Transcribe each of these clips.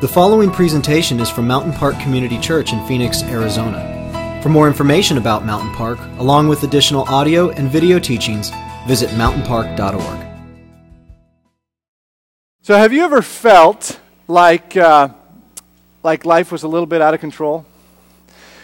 The following presentation is from Mountain Park Community Church in Phoenix, Arizona. For more information about Mountain Park, along with additional audio and video teachings, visit mountainpark.org. So, have you ever felt like, uh, like life was a little bit out of control?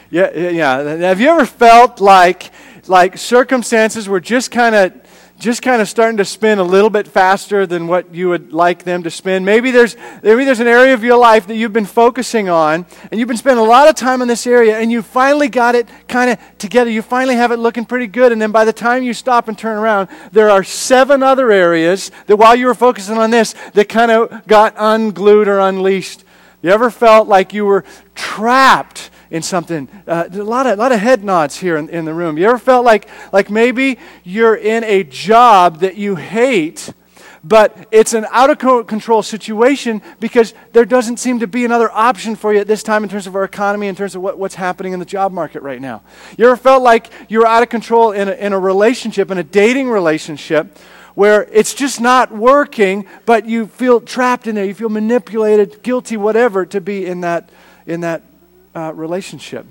Yeah, yeah. Have you ever felt like, like circumstances were just kind of just kind of starting to spin a little bit faster than what you would like them to spin. Maybe there's, maybe there's an area of your life that you've been focusing on, and you've been spending a lot of time in this area, and you finally got it kind of together. You finally have it looking pretty good, and then by the time you stop and turn around, there are seven other areas that while you were focusing on this, that kind of got unglued or unleashed. You ever felt like you were trapped? In something. Uh, a lot of, lot of head nods here in, in the room. You ever felt like, like maybe you're in a job that you hate, but it's an out of control situation because there doesn't seem to be another option for you at this time in terms of our economy, in terms of what, what's happening in the job market right now? You ever felt like you were out of control in a, in a relationship, in a dating relationship? where it's just not working, but you feel trapped in there, you feel manipulated, guilty, whatever, to be in that, in that uh, relationship.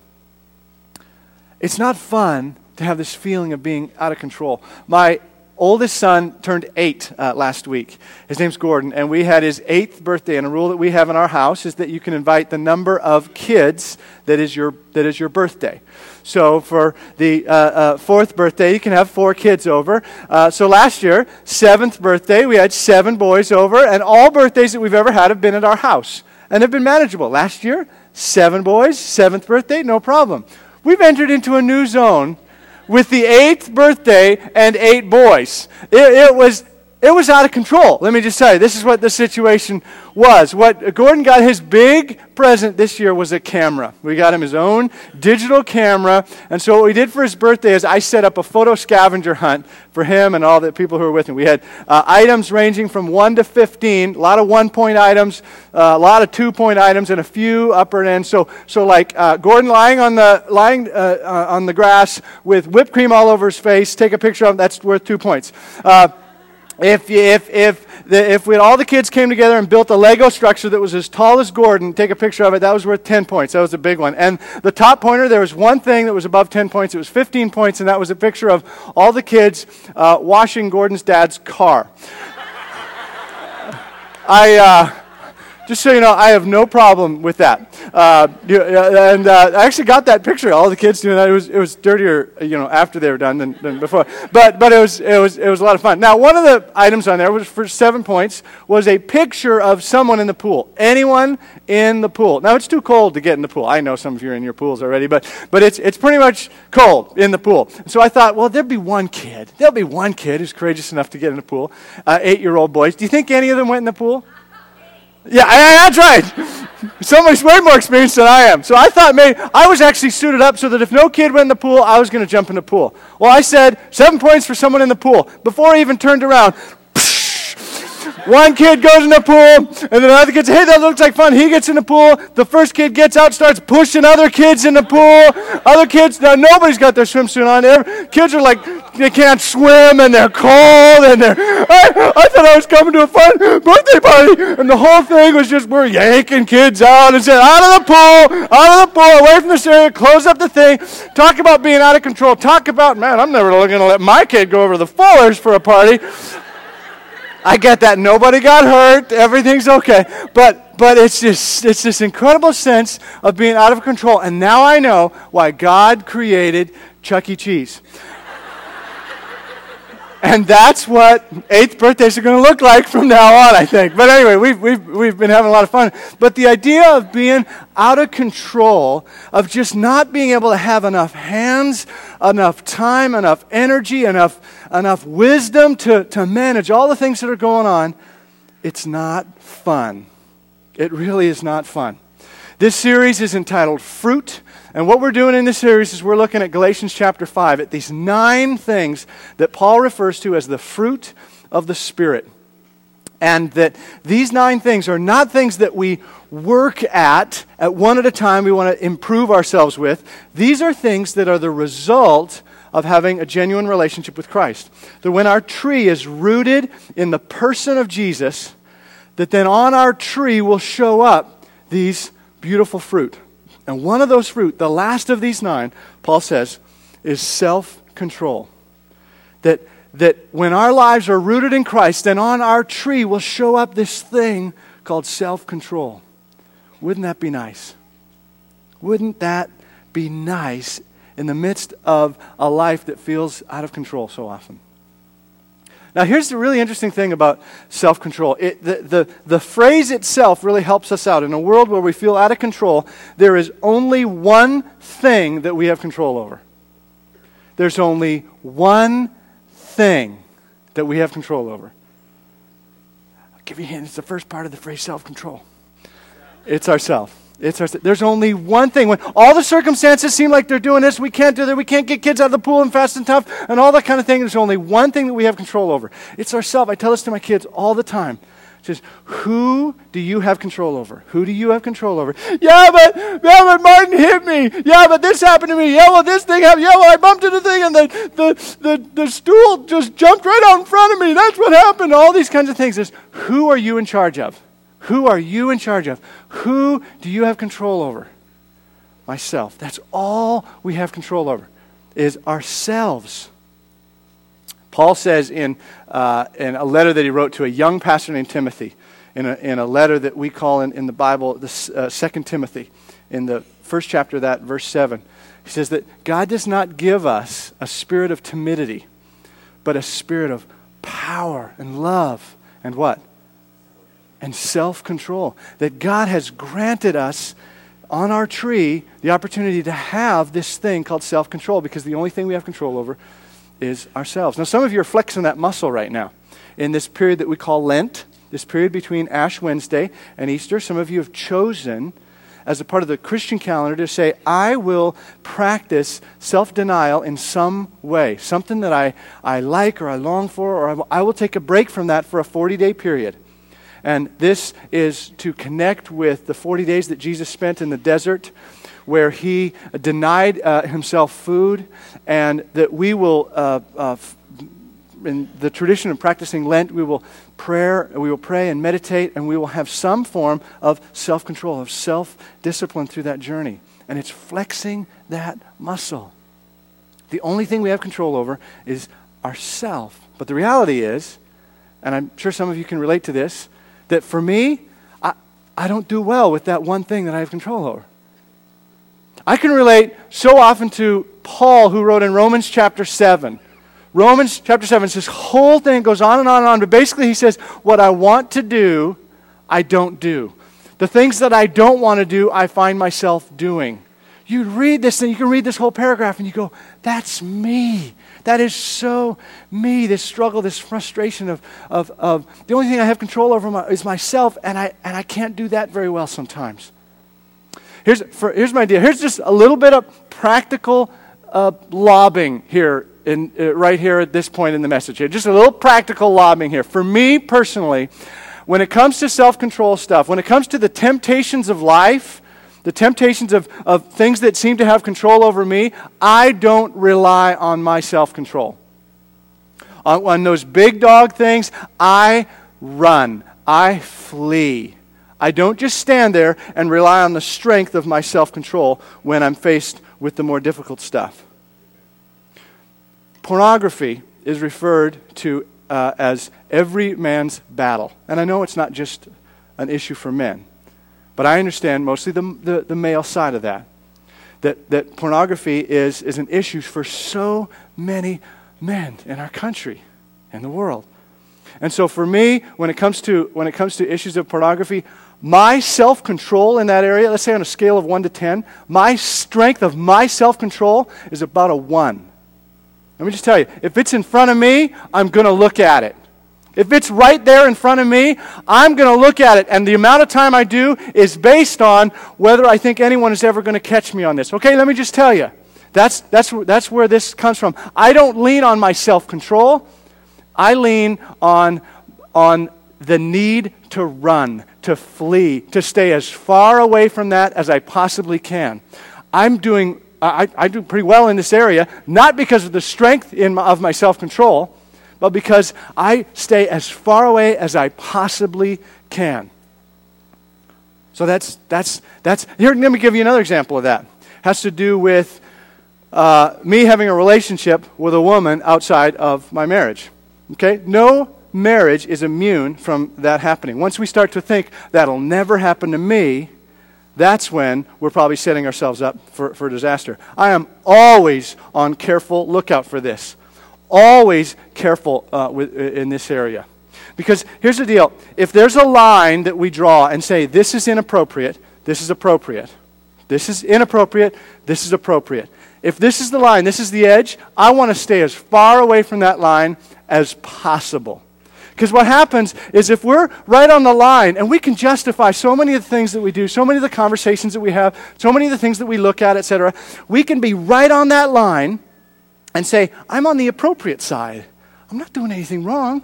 It's not fun to have this feeling of being out of control. My oldest son turned eight uh, last week. His name's Gordon, and we had his eighth birthday. And a rule that we have in our house is that you can invite the number of kids that is your, that is your birthday. So for the uh, uh, fourth birthday, you can have four kids over. Uh, so last year, seventh birthday, we had seven boys over, and all birthdays that we've ever had have been at our house and have been manageable. Last year, Seven boys, seventh birthday, no problem. We've entered into a new zone with the eighth birthday and eight boys. It, it was it was out of control. Let me just tell you, this is what the situation was. What Gordon got his big present this year was a camera. We got him his own digital camera. And so what we did for his birthday is I set up a photo scavenger hunt for him and all the people who were with him. We had uh, items ranging from 1 to 15, a lot of one point items, uh, a lot of two point items, and a few upper end. So, so like uh, Gordon lying on the, lying, uh, uh, on the grass with whipped cream all over his face, take a picture of him, that's worth two points. If, if, if, the, if we, all the kids came together and built a Lego structure that was as tall as Gordon, take a picture of it, that was worth 10 points. That was a big one. And the top pointer, there was one thing that was above 10 points. It was 15 points, and that was a picture of all the kids uh, washing Gordon's dad's car. I. Uh, just so you know, I have no problem with that. Uh, and uh, I actually got that picture. All the kids doing that. It was it was dirtier, you know, after they were done than, than before. But but it was it was it was a lot of fun. Now, one of the items on there was for seven points was a picture of someone in the pool. Anyone in the pool. Now it's too cold to get in the pool. I know some of you are in your pools already, but but it's it's pretty much cold in the pool. So I thought, well, there'll be one kid. There'll be one kid who's courageous enough to get in the pool. Uh, eight-year-old boys. Do you think any of them went in the pool? Yeah, that's right. Somebody's way more experienced than I am. So I thought maybe I was actually suited up so that if no kid went in the pool, I was going to jump in the pool. Well, I said seven points for someone in the pool. Before I even turned around, one kid goes in the pool, and then another kid says, Hey, that looks like fun. He gets in the pool. The first kid gets out, starts pushing other kids in the pool. Other kids, now nobody's got their swimsuit on. There. Kids are like, they can't swim, and they're cold, and they're. I, I thought I was coming to a fun birthday party, and the whole thing was just we're yanking kids out and saying, Out of the pool, out of the pool, away from this area, close up the thing. Talk about being out of control. Talk about, man, I'm never going to let my kid go over to the Fullers for a party. I get that. Nobody got hurt. Everything's okay. But, but it's, just, it's this incredible sense of being out of control. And now I know why God created Chuck E. Cheese. And that's what eighth birthdays are going to look like from now on, I think. But anyway, we've, we've, we've been having a lot of fun. But the idea of being out of control, of just not being able to have enough hands, enough time, enough energy, enough, enough wisdom to, to manage all the things that are going on, it's not fun. It really is not fun. This series is entitled Fruit and what we're doing in this series is we're looking at Galatians chapter 5, at these nine things that Paul refers to as the fruit of the Spirit. And that these nine things are not things that we work at at one at a time, we want to improve ourselves with. These are things that are the result of having a genuine relationship with Christ. That when our tree is rooted in the person of Jesus, that then on our tree will show up these beautiful fruit. And one of those fruit, the last of these nine, Paul says, is self control. That, that when our lives are rooted in Christ, then on our tree will show up this thing called self control. Wouldn't that be nice? Wouldn't that be nice in the midst of a life that feels out of control so often? Now, here's the really interesting thing about self control. The, the, the phrase itself really helps us out. In a world where we feel out of control, there is only one thing that we have control over. There's only one thing that we have control over. I'll give you a hint. It's the first part of the phrase self control. It's ourself. It's our, there's only one thing. When all the circumstances seem like they're doing this, we can't do that, we can't get kids out of the pool and fast and tough, and all that kind of thing, there's only one thing that we have control over. It's ourselves. I tell this to my kids all the time. Just who do you have control over? Who do you have control over? Yeah, but yeah, but Martin hit me. Yeah, but this happened to me. Yeah, well, this thing happened. Yeah, well, I bumped into the thing, and the the the, the stool just jumped right out in front of me. That's what happened. All these kinds of things. Is who are you in charge of? Who are you in charge of? Who do you have control over? Myself. That's all we have control over, is ourselves. Paul says in, uh, in a letter that he wrote to a young pastor named Timothy, in a, in a letter that we call in, in the Bible, the uh, Second Timothy, in the first chapter of that, verse 7, he says that God does not give us a spirit of timidity, but a spirit of power and love and what? And self control. That God has granted us on our tree the opportunity to have this thing called self control because the only thing we have control over is ourselves. Now, some of you are flexing that muscle right now in this period that we call Lent, this period between Ash Wednesday and Easter. Some of you have chosen as a part of the Christian calendar to say, I will practice self denial in some way, something that I, I like or I long for, or I will take a break from that for a 40 day period. And this is to connect with the 40 days that Jesus spent in the desert where he denied uh, himself food, and that we will, uh, uh, in the tradition of practicing Lent, we will prayer, we will pray and meditate, and we will have some form of self-control, of self-discipline through that journey. And it's flexing that muscle. The only thing we have control over is ourself. But the reality is, and I'm sure some of you can relate to this, that for me, I, I don't do well with that one thing that I have control over. I can relate so often to Paul, who wrote in Romans chapter 7. Romans chapter 7, this whole thing goes on and on and on, but basically he says, What I want to do, I don't do. The things that I don't want to do, I find myself doing. You read this and you can read this whole paragraph and you go, That's me. That is so me, this struggle, this frustration of, of, of the only thing I have control over my, is myself, and I, and I can't do that very well sometimes. Here's, for, here's my idea. Here's just a little bit of practical uh, lobbing here, in, uh, right here at this point in the message here. Just a little practical lobbing here. For me personally, when it comes to self control stuff, when it comes to the temptations of life, the temptations of, of things that seem to have control over me, I don't rely on my self control. On, on those big dog things, I run, I flee. I don't just stand there and rely on the strength of my self control when I'm faced with the more difficult stuff. Pornography is referred to uh, as every man's battle. And I know it's not just an issue for men. But I understand mostly the, the, the male side of that. That, that pornography is, is an issue for so many men in our country and the world. And so for me, when it comes to, when it comes to issues of pornography, my self control in that area, let's say on a scale of 1 to 10, my strength of my self control is about a 1. Let me just tell you if it's in front of me, I'm going to look at it. If it's right there in front of me, I'm going to look at it. And the amount of time I do is based on whether I think anyone is ever going to catch me on this. Okay, let me just tell you. That's, that's, that's where this comes from. I don't lean on my self control, I lean on, on the need to run, to flee, to stay as far away from that as I possibly can. I'm doing, I, I do pretty well in this area, not because of the strength in of my self control but because I stay as far away as I possibly can. So that's, that's, that's, here, let me give you another example of that. has to do with uh, me having a relationship with a woman outside of my marriage. Okay? No marriage is immune from that happening. Once we start to think that'll never happen to me, that's when we're probably setting ourselves up for, for disaster. I am always on careful lookout for this. Always careful uh, with, in this area. Because here's the deal if there's a line that we draw and say, this is inappropriate, this is appropriate, this is inappropriate, this is appropriate. If this is the line, this is the edge, I want to stay as far away from that line as possible. Because what happens is if we're right on the line and we can justify so many of the things that we do, so many of the conversations that we have, so many of the things that we look at, etc., we can be right on that line and say, I'm on the appropriate side. I'm not doing anything wrong.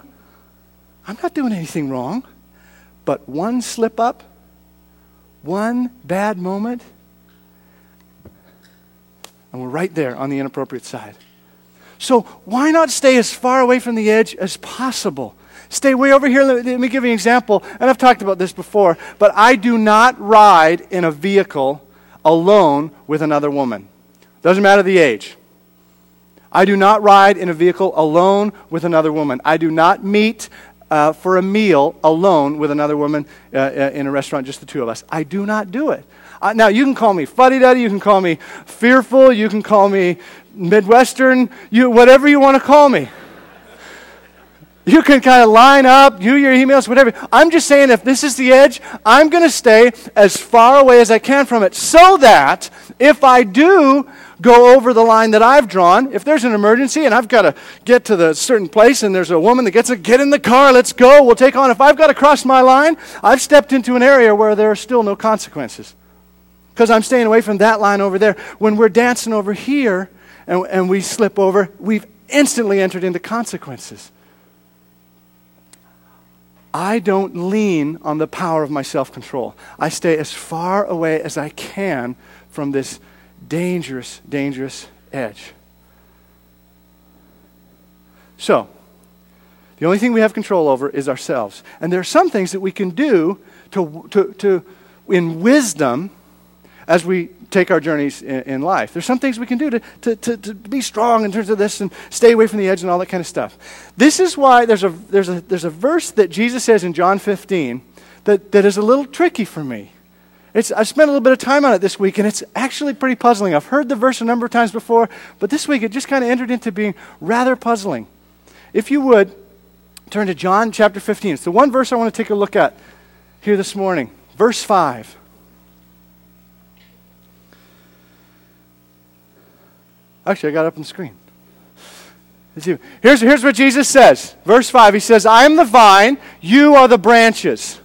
I'm not doing anything wrong. But one slip up, one bad moment, and we're right there on the inappropriate side. So why not stay as far away from the edge as possible? Stay way over here. Let me give you an example. And I've talked about this before, but I do not ride in a vehicle alone with another woman. Doesn't matter the age. I do not ride in a vehicle alone with another woman. I do not meet uh, for a meal alone with another woman uh, uh, in a restaurant, just the two of us. I do not do it. Uh, now, you can call me fuddy duddy, you can call me fearful, you can call me Midwestern, you, whatever you want to call me. You can kind of line up, you, your emails, whatever. I'm just saying, if this is the edge, I'm going to stay as far away as I can from it so that if I do go over the line that I've drawn, if there's an emergency and I've got to get to the certain place and there's a woman that gets to get in the car, let's go, we'll take on. If I've got to cross my line, I've stepped into an area where there are still no consequences because I'm staying away from that line over there. When we're dancing over here and, and we slip over, we've instantly entered into consequences. I don't lean on the power of my self control. I stay as far away as I can from this dangerous, dangerous edge. So, the only thing we have control over is ourselves. And there are some things that we can do to, to, to in wisdom as we take our journeys in, in, life. There's some things we can do to, to, to, to, be strong in terms of this and stay away from the edge and all that kind of stuff. This is why there's a, there's a, there's a verse that Jesus says in John 15 that, that is a little tricky for me. It's, I've spent a little bit of time on it this week, and it's actually pretty puzzling. I've heard the verse a number of times before, but this week it just kind of entered into being rather puzzling. If you would, turn to John chapter 15. It's the one verse I want to take a look at here this morning. Verse 5. Actually, I got up on the screen. Here's, here's what Jesus says. Verse 5 He says, I am the vine, you are the branches.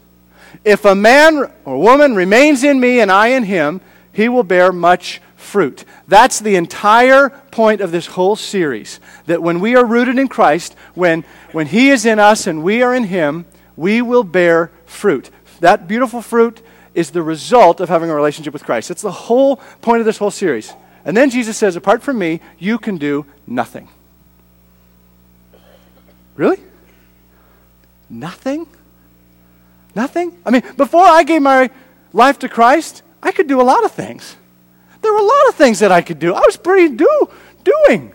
If a man or woman remains in me and I in him, he will bear much fruit. That's the entire point of this whole series. That when we are rooted in Christ, when, when He is in us and we are in Him, we will bear fruit. That beautiful fruit is the result of having a relationship with Christ. That's the whole point of this whole series. And then Jesus says, apart from me, you can do nothing. Really? Nothing? Nothing? I mean, before I gave my life to Christ, I could do a lot of things. There were a lot of things that I could do. I was pretty do, doing.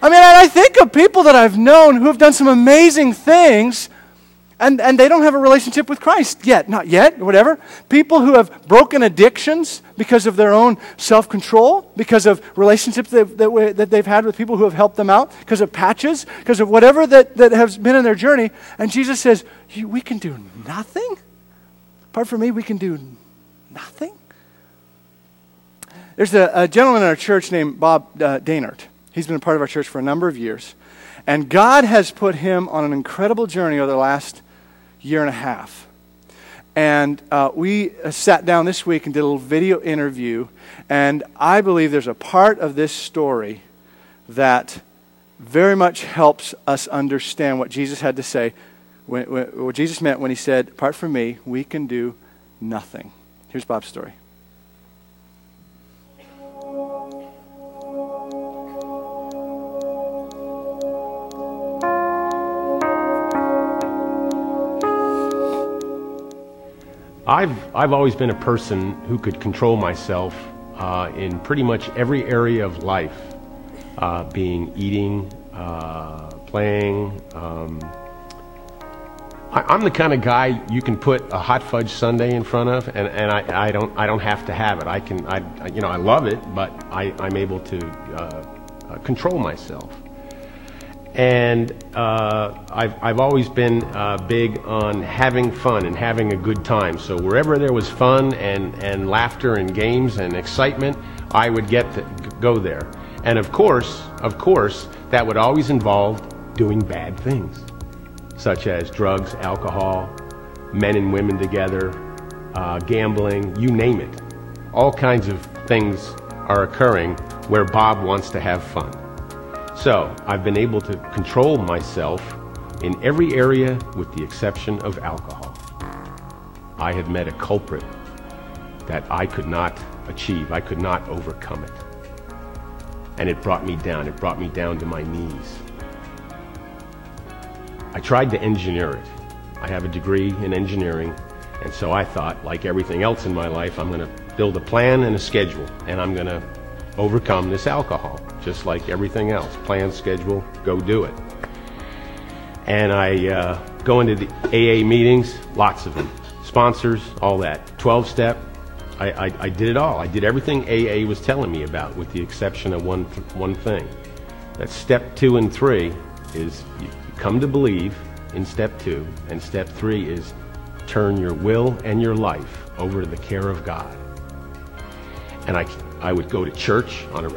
I mean, I think of people that I've known who have done some amazing things and, and they don't have a relationship with Christ yet. Not yet, whatever. People who have broken addictions because of their own self control, because of relationships that, that, that, they've had with people who have helped them out, because of patches, because of whatever that, that has been in their journey. And Jesus says, We can do nothing? Apart from me, we can do nothing? There's a, a gentleman in our church named Bob uh, Dainert. He's been a part of our church for a number of years. And God has put him on an incredible journey over the last year and a half. And uh, we uh, sat down this week and did a little video interview. And I believe there's a part of this story that very much helps us understand what Jesus had to say, when, when, what Jesus meant when he said, Apart from me, we can do nothing. Here's Bob's story. I've, I've always been a person who could control myself uh, in pretty much every area of life, uh, being eating, uh, playing. Um, I, am the kind of guy you can put a hot fudge sundae in front of, and, and I, I, don't, I don't have to have it. I can, I, you know, I love it, but I, I'm able to uh, uh, control myself. And uh, I've, I've always been uh, big on having fun and having a good time. So wherever there was fun and, and laughter and games and excitement, I would get to go there. And of course, of course, that would always involve doing bad things, such as drugs, alcohol, men and women together, uh, gambling, you name it. All kinds of things are occurring where Bob wants to have fun. So I've been able to control myself in every area with the exception of alcohol. I had met a culprit that I could not achieve, I could not overcome it. And it brought me down, it brought me down to my knees. I tried to engineer it. I have a degree in engineering, and so I thought, like everything else in my life, I'm going to build a plan and a schedule, and I'm going to overcome this alcohol just like everything else. Plan, schedule, go do it. And I uh, go into the AA meetings, lots of them, sponsors, all that. 12 step, I, I, I, did it all. I did everything AA was telling me about, with the exception of one, one thing. That step two and three is you come to believe in step two, and step three is turn your will and your life over to the care of God. And I, I would go to church on a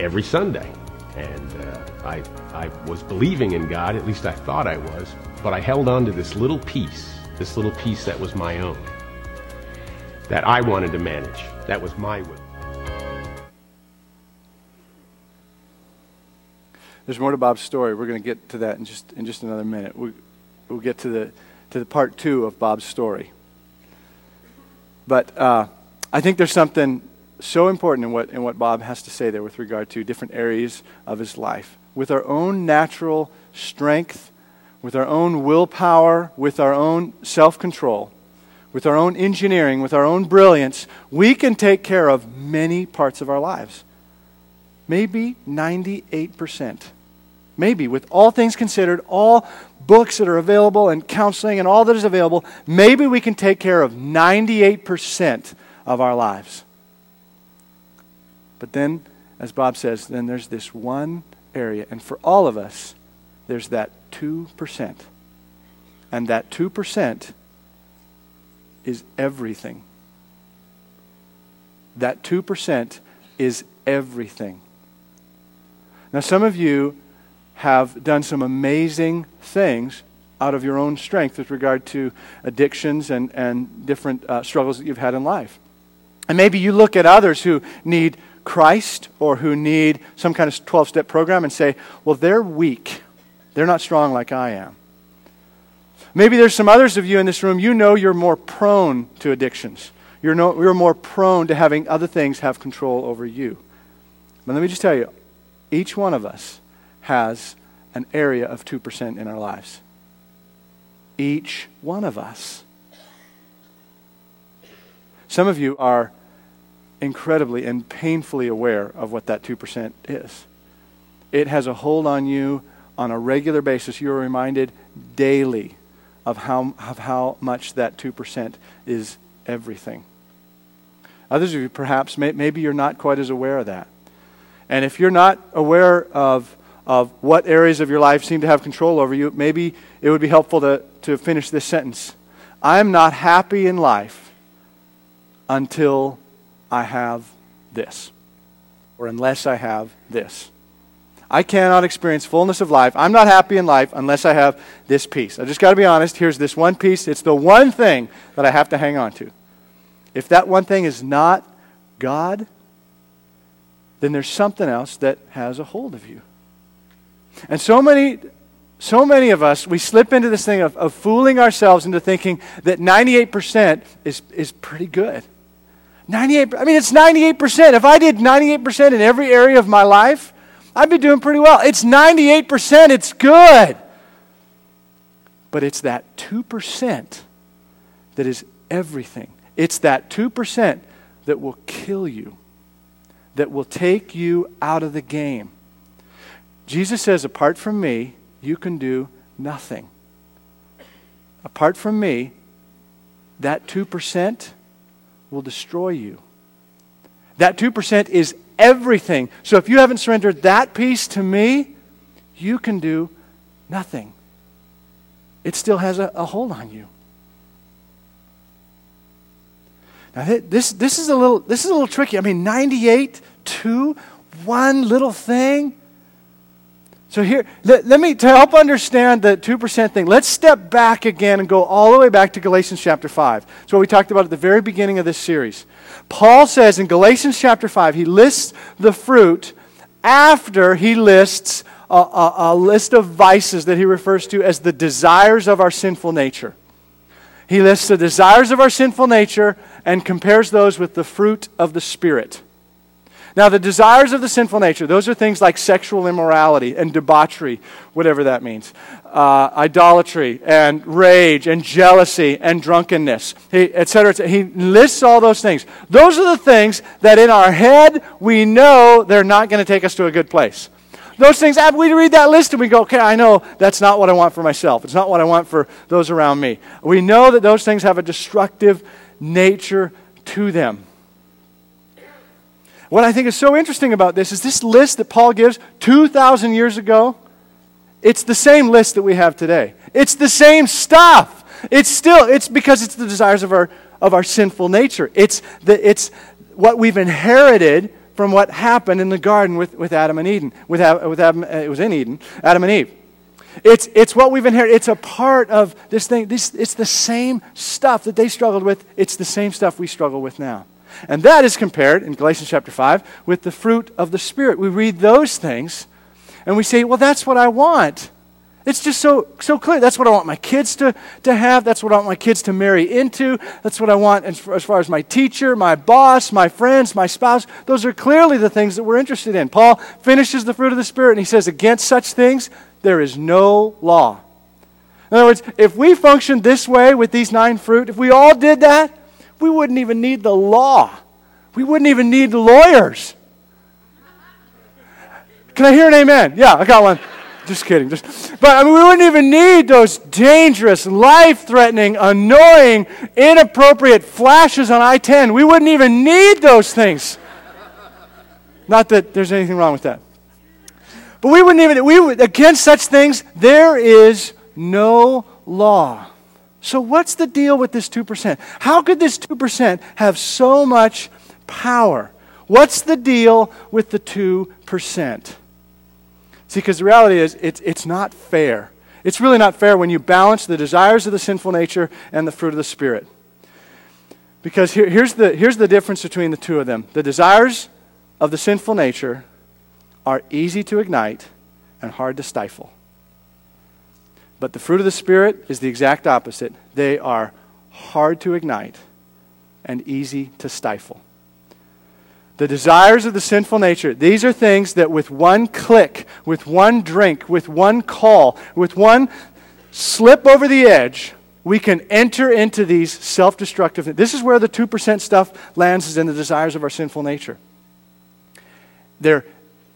every Sunday. And uh, I, I was believing in God, at least I thought I was, but I held on to this little piece, this little piece that was my own, that I wanted to manage. That was my will. There's more to Bob's story. We're going to get to that in just in just another minute. We, we'll get to the to the part two of Bob's story. But uh, I think there's something so important in what, in what Bob has to say there with regard to different areas of his life. With our own natural strength, with our own willpower, with our own self control, with our own engineering, with our own brilliance, we can take care of many parts of our lives. Maybe 98%. Maybe, with all things considered, all books that are available and counseling and all that is available, maybe we can take care of 98% of our lives. But then, as Bob says, then there's this one area. And for all of us, there's that 2%. And that 2% is everything. That 2% is everything. Now, some of you have done some amazing things out of your own strength with regard to addictions and, and different uh, struggles that you've had in life. And maybe you look at others who need Christ or who need some kind of 12 step program and say, well, they're weak. They're not strong like I am. Maybe there's some others of you in this room, you know you're more prone to addictions. You're, no, you're more prone to having other things have control over you. But let me just tell you each one of us has an area of 2% in our lives. Each one of us. Some of you are incredibly and painfully aware of what that 2% is. It has a hold on you on a regular basis. You're reminded daily of how, of how much that 2% is everything. Others of you, perhaps, may, maybe you're not quite as aware of that. And if you're not aware of, of what areas of your life seem to have control over you, maybe it would be helpful to, to finish this sentence. I'm not happy in life until I have this, or unless I have this. I cannot experience fullness of life. I'm not happy in life unless I have this piece. I just got to be honest. Here's this one piece. It's the one thing that I have to hang on to. If that one thing is not God, then there's something else that has a hold of you. And so many so many of us, we slip into this thing of, of fooling ourselves into thinking that 98% is, is pretty good. 98, I mean, it's 98%. If I did 98% in every area of my life, I'd be doing pretty well. It's 98%. It's good. But it's that 2% that is everything. It's that 2% that will kill you, that will take you out of the game. Jesus says, apart from me, you can do nothing. Apart from me, that 2% will destroy you. That 2% is everything. So if you haven't surrendered that piece to me, you can do nothing. It still has a, a hold on you. Now this, this is a little this is a little tricky. I mean, 98 to one little thing. So here, let, let, me to help understand the 2% thing, let's step back again and go all the way back to Galatians chapter 5. It's what we talked about at the very beginning of this series. Paul says in Galatians chapter 5, he lists the fruit after he lists a, a, a list of vices that he refers to as the desires of our sinful nature. He lists the desires of our sinful nature and compares those with the fruit of the Spirit. Now, the desires of the sinful nature, those are things like sexual immorality and debauchery, whatever that means, uh, idolatry and rage and jealousy and drunkenness, etc. Et he lists all those things. Those are the things that in our head we know they're not going to take us to a good place. Those things, we read that list and we go, okay, I know that's not what I want for myself. It's not what I want for those around me. We know that those things have a destructive nature to them. What I think is so interesting about this is this list that Paul gives 2,000 years ago, it's the same list that we have today. It's the same stuff. It's still, it's because it's the desires of our, of our sinful nature. It's, the, it's what we've inherited from what happened in the garden with, with Adam and Eden. With, with Adam, uh, it was in Eden, Adam and Eve. It's, it's what we've inherited. It's a part of this thing. This, it's the same stuff that they struggled with. It's the same stuff we struggle with now. And that is compared in Galatians chapter 5 with the fruit of the Spirit. We read those things and we say, well, that's what I want. It's just so, so clear. That's what I want my kids to, to have. That's what I want my kids to marry into. That's what I want as, as far as my teacher, my boss, my friends, my spouse. Those are clearly the things that we're interested in. Paul finishes the fruit of the Spirit and he says, Against such things, there is no law. In other words, if we functioned this way with these nine fruit, if we all did that, we wouldn't even need the law. We wouldn't even need lawyers. Can I hear an amen? Yeah, I got one. Just kidding. Just, but I mean, we wouldn't even need those dangerous, life threatening, annoying, inappropriate flashes on I 10. We wouldn't even need those things. Not that there's anything wrong with that. But we wouldn't even, we against such things, there is no law. So, what's the deal with this 2%? How could this 2% have so much power? What's the deal with the 2%? See, because the reality is, it's, it's not fair. It's really not fair when you balance the desires of the sinful nature and the fruit of the Spirit. Because here, here's, the, here's the difference between the two of them the desires of the sinful nature are easy to ignite and hard to stifle. But the fruit of the Spirit is the exact opposite. They are hard to ignite and easy to stifle. The desires of the sinful nature, these are things that with one click, with one drink, with one call, with one slip over the edge, we can enter into these self destructive. This is where the 2% stuff lands, is in the desires of our sinful nature. They're,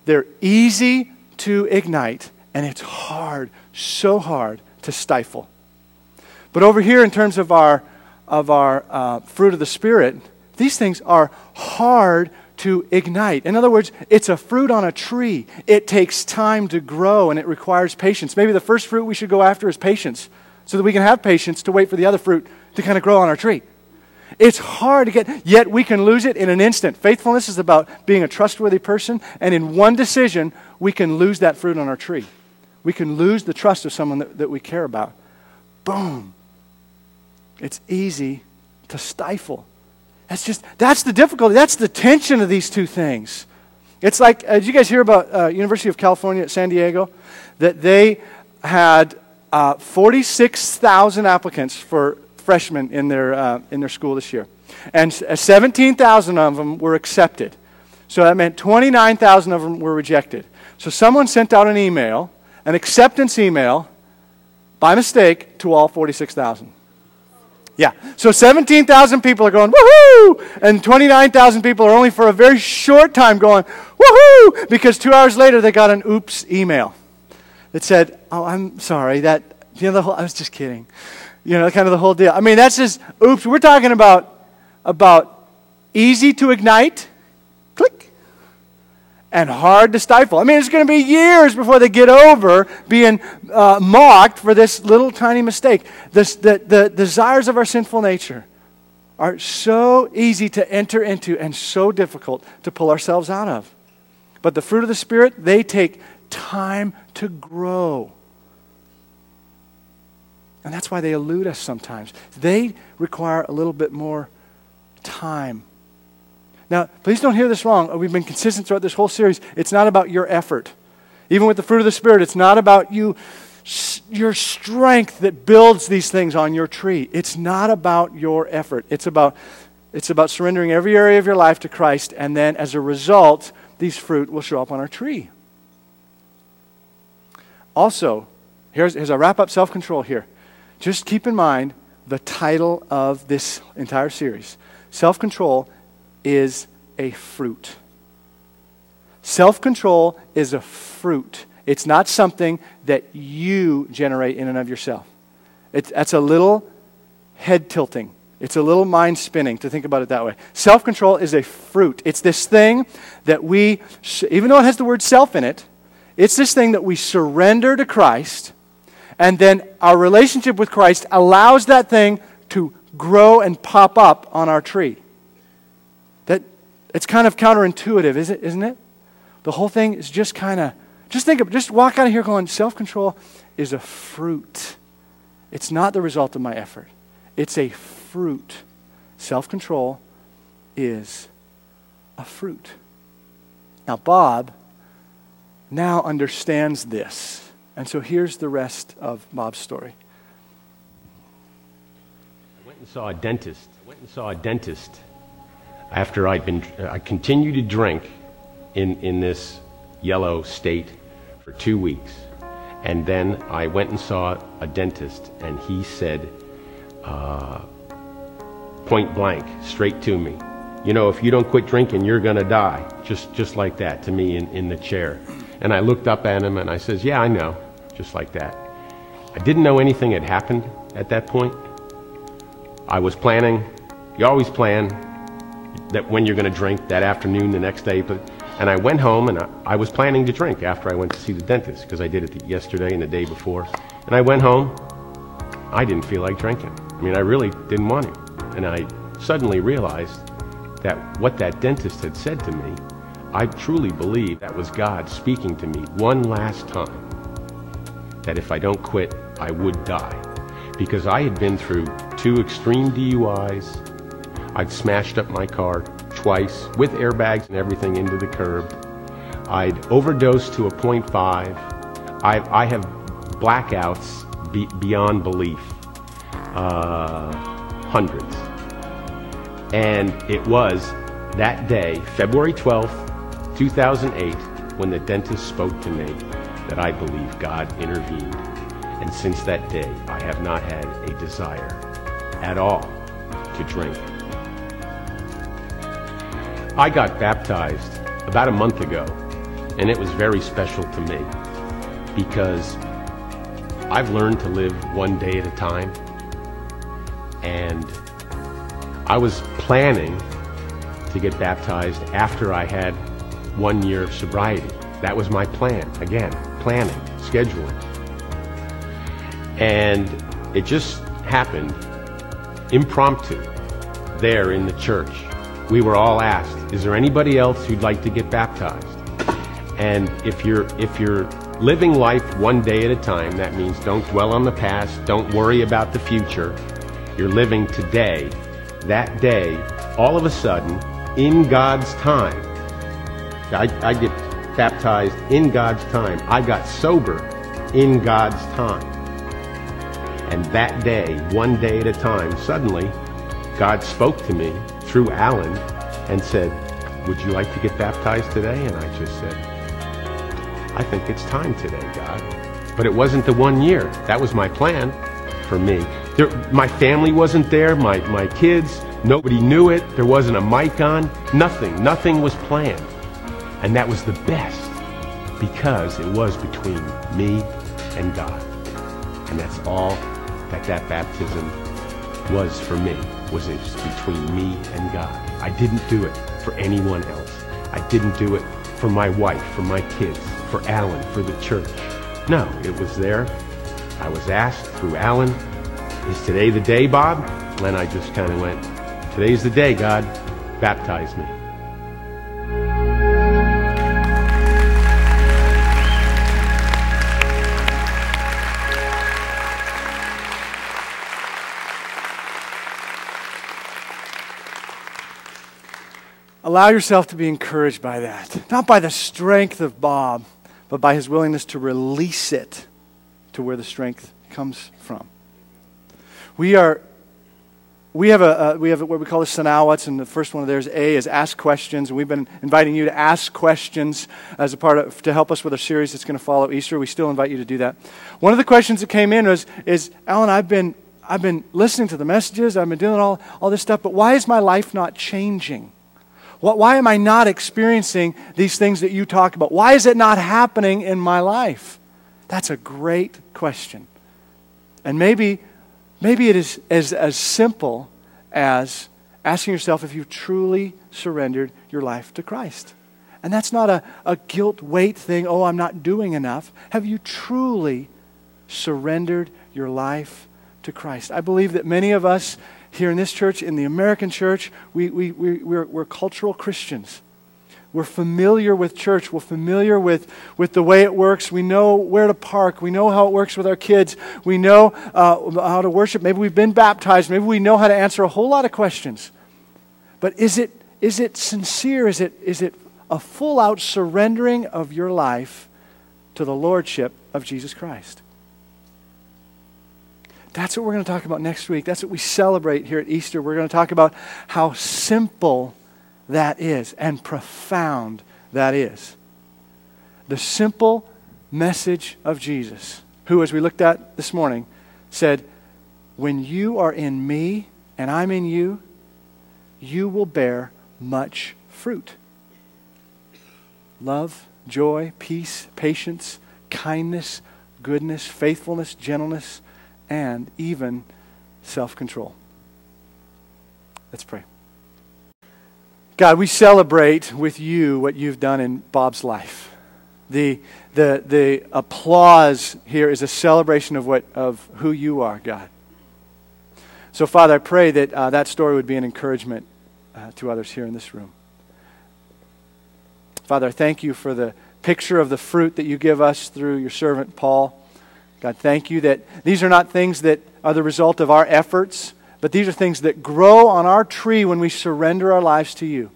they're easy to ignite, and it's hard, so hard to stifle. But over here, in terms of our, of our uh, fruit of the Spirit, these things are hard to ignite. In other words, it's a fruit on a tree. It takes time to grow and it requires patience. Maybe the first fruit we should go after is patience, so that we can have patience to wait for the other fruit to kind of grow on our tree. It's hard to get, yet we can lose it in an instant. Faithfulness is about being a trustworthy person, and in one decision, we can lose that fruit on our tree. We can lose the trust of someone that, that we care about. Boom. It's easy to stifle. That's just, that's the difficulty. That's the tension of these two things. It's like, uh, did you guys hear about uh, University of California at San Diego? That they had uh, 46,000 applicants for freshmen in their, uh, in their school this year. And uh, 17,000 of them were accepted. So that meant 29,000 of them were rejected. So someone sent out an email, an acceptance email, by mistake, to all 46,000. Yeah. So 17,000 people are going, woohoo! And 29,000 people are only for a very short time going, woohoo! Because two hours later they got an oops email that said, oh, I'm sorry, that, you know, the whole, I was just kidding. You know, kind of the whole deal. I mean, that's just, oops, we're talking about, about easy to ignite, click, and hard to stifle. I mean, it's going to be years before they get over being uh, mocked for this little tiny mistake. This, the, the desires of our sinful nature are so easy to enter into and so difficult to pull ourselves out of. But the fruit of the Spirit, they take time to grow. And that's why they elude us sometimes. They require a little bit more time. Now, please don't hear this wrong. Uh, we've been consistent throughout this whole series. It's not about your effort. Even with the fruit of the Spirit, it's not about you, your strength that builds these things on your tree. It's not about your effort. It's about, it's about surrendering every area of your life to Christ, and then as a result, these fruit will show up on our tree. Also, here's, here's a wrap up self control here. Just keep in mind the title of this entire series Self control is a fruit. Self control is a fruit. It's not something that you generate in and of yourself. It's, that's a little head tilting. It's a little mind spinning to think about it that way. Self control is a fruit. It's this thing that we, even though it has the word self in it, it's this thing that we surrender to Christ and then our relationship with Christ allows that thing to grow and pop up on our tree. It's kind of counterintuitive, is it, isn't it? The whole thing is just kind of just think of just walk out of here going self-control is a fruit. It's not the result of my effort. It's a fruit. Self-control is a fruit. Now Bob now understands this. And so here's the rest of Bob's story. I went and saw a dentist. I went and saw a dentist after I'd been, uh, I continued to drink in, in this yellow state for two weeks. And then I went and saw a dentist, and he said, uh, point blank, straight to me, you know, if you don't quit drinking, you're going to die. Just, just like that to me in, in the chair. And I looked up at him and I says, yeah, I know just like that. I didn't know anything had happened at that point. I was planning, you always plan that when you're going to drink that afternoon, the next day. But, and I went home and I, I was planning to drink after I went to see the dentist because I did it the, yesterday and the day before. And I went home. I didn't feel like drinking. I mean, I really didn't want to. And I suddenly realized that what that dentist had said to me, I truly believe that was God speaking to me one last time that if I don't quit, I would die. Because I had been through two extreme DUIs. I'd smashed up my car twice with airbags and everything into the curb. I'd overdosed to a .5. I, I have blackouts be, beyond belief. Uh, hundreds. And it was that day, February 12th, 2008, when the dentist spoke to me that I believe God intervened. And since that day, I have not had a desire at all to drink. I got baptized about a month ago, and it was very special to me because I've learned to live one day at a time. And I was planning to get baptized after I had one year of sobriety. That was my plan. Again, planning, scheduling. And it just happened impromptu there in the church. We were all asked, is there anybody else who'd like to get baptized? And if you're if you're living life one day at a time, that means don't dwell on the past, don't worry about the future. You're living today. That day, all of a sudden, in God's time, I, I get baptized in God's time. I got sober in God's time. And that day, one day at a time, suddenly, God spoke to me through Alan and said, Would you like to get baptized today? And I just said, I think it's time today, God. But it wasn't the one year. That was my plan for me. There, my family wasn't there, my, my kids, nobody knew it. There wasn't a mic on, nothing. Nothing was planned. And that was the best because it was between me and God. And that's all that that baptism was for me, was it between me and God. I didn't do it for anyone else. I didn't do it for my wife, for my kids, for Alan, for the church. No, it was there. I was asked through Alan, is today the day, Bob? And I just kind of went, today's the day, God. Baptize me. Allow yourself to be encouraged by that. Not by the strength of Bob, but by his willingness to release it to where the strength comes from. We are we have a we have what we call the sanawats, and the first one of theirs A is ask questions, and we've been inviting you to ask questions as a part of to help us with our series that's going to follow Easter. We still invite you to do that. One of the questions that came in was is Alan, I've been I've been listening to the messages, I've been doing all all this stuff, but why is my life not changing? Why am I not experiencing these things that you talk about? Why is it not happening in my life? That's a great question. And maybe, maybe it is as, as simple as asking yourself if you've truly surrendered your life to Christ. And that's not a, a guilt weight thing, oh, I'm not doing enough. Have you truly surrendered your life to Christ? I believe that many of us here in this church, in the American church, we, we, we, we're, we're cultural Christians. We're familiar with church. We're familiar with, with the way it works. We know where to park. We know how it works with our kids. We know uh, how to worship. Maybe we've been baptized. Maybe we know how to answer a whole lot of questions. But is it, is it sincere? Is it, is it a full out surrendering of your life to the Lordship of Jesus Christ? That's what we're going to talk about next week. That's what we celebrate here at Easter. We're going to talk about how simple that is and profound that is. The simple message of Jesus, who, as we looked at this morning, said, When you are in me and I'm in you, you will bear much fruit love, joy, peace, patience, kindness, goodness, faithfulness, gentleness and even self control. Let's pray. God, we celebrate with you what you've done in Bob's life. The, the, the applause here is a celebration of, what, of who you are, God. So, Father, I pray that uh, that story would be an encouragement uh, to others here in this room. Father, I thank you for the picture of the fruit that you give us through your servant Paul. God, thank you that these are not things that are the result of our efforts, but these are things that grow on our tree when we surrender our lives to you.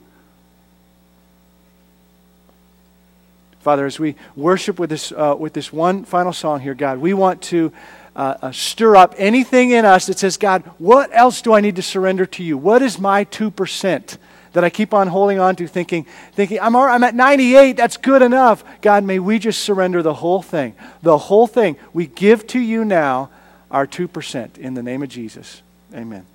Father, as we worship with this, uh, with this one final song here, God, we want to uh, uh, stir up anything in us that says, God, what else do I need to surrender to you? What is my 2%? That I keep on holding on to, thinking, thinking I'm, I'm at 98, that's good enough. God, may we just surrender the whole thing. The whole thing. We give to you now our 2% in the name of Jesus. Amen.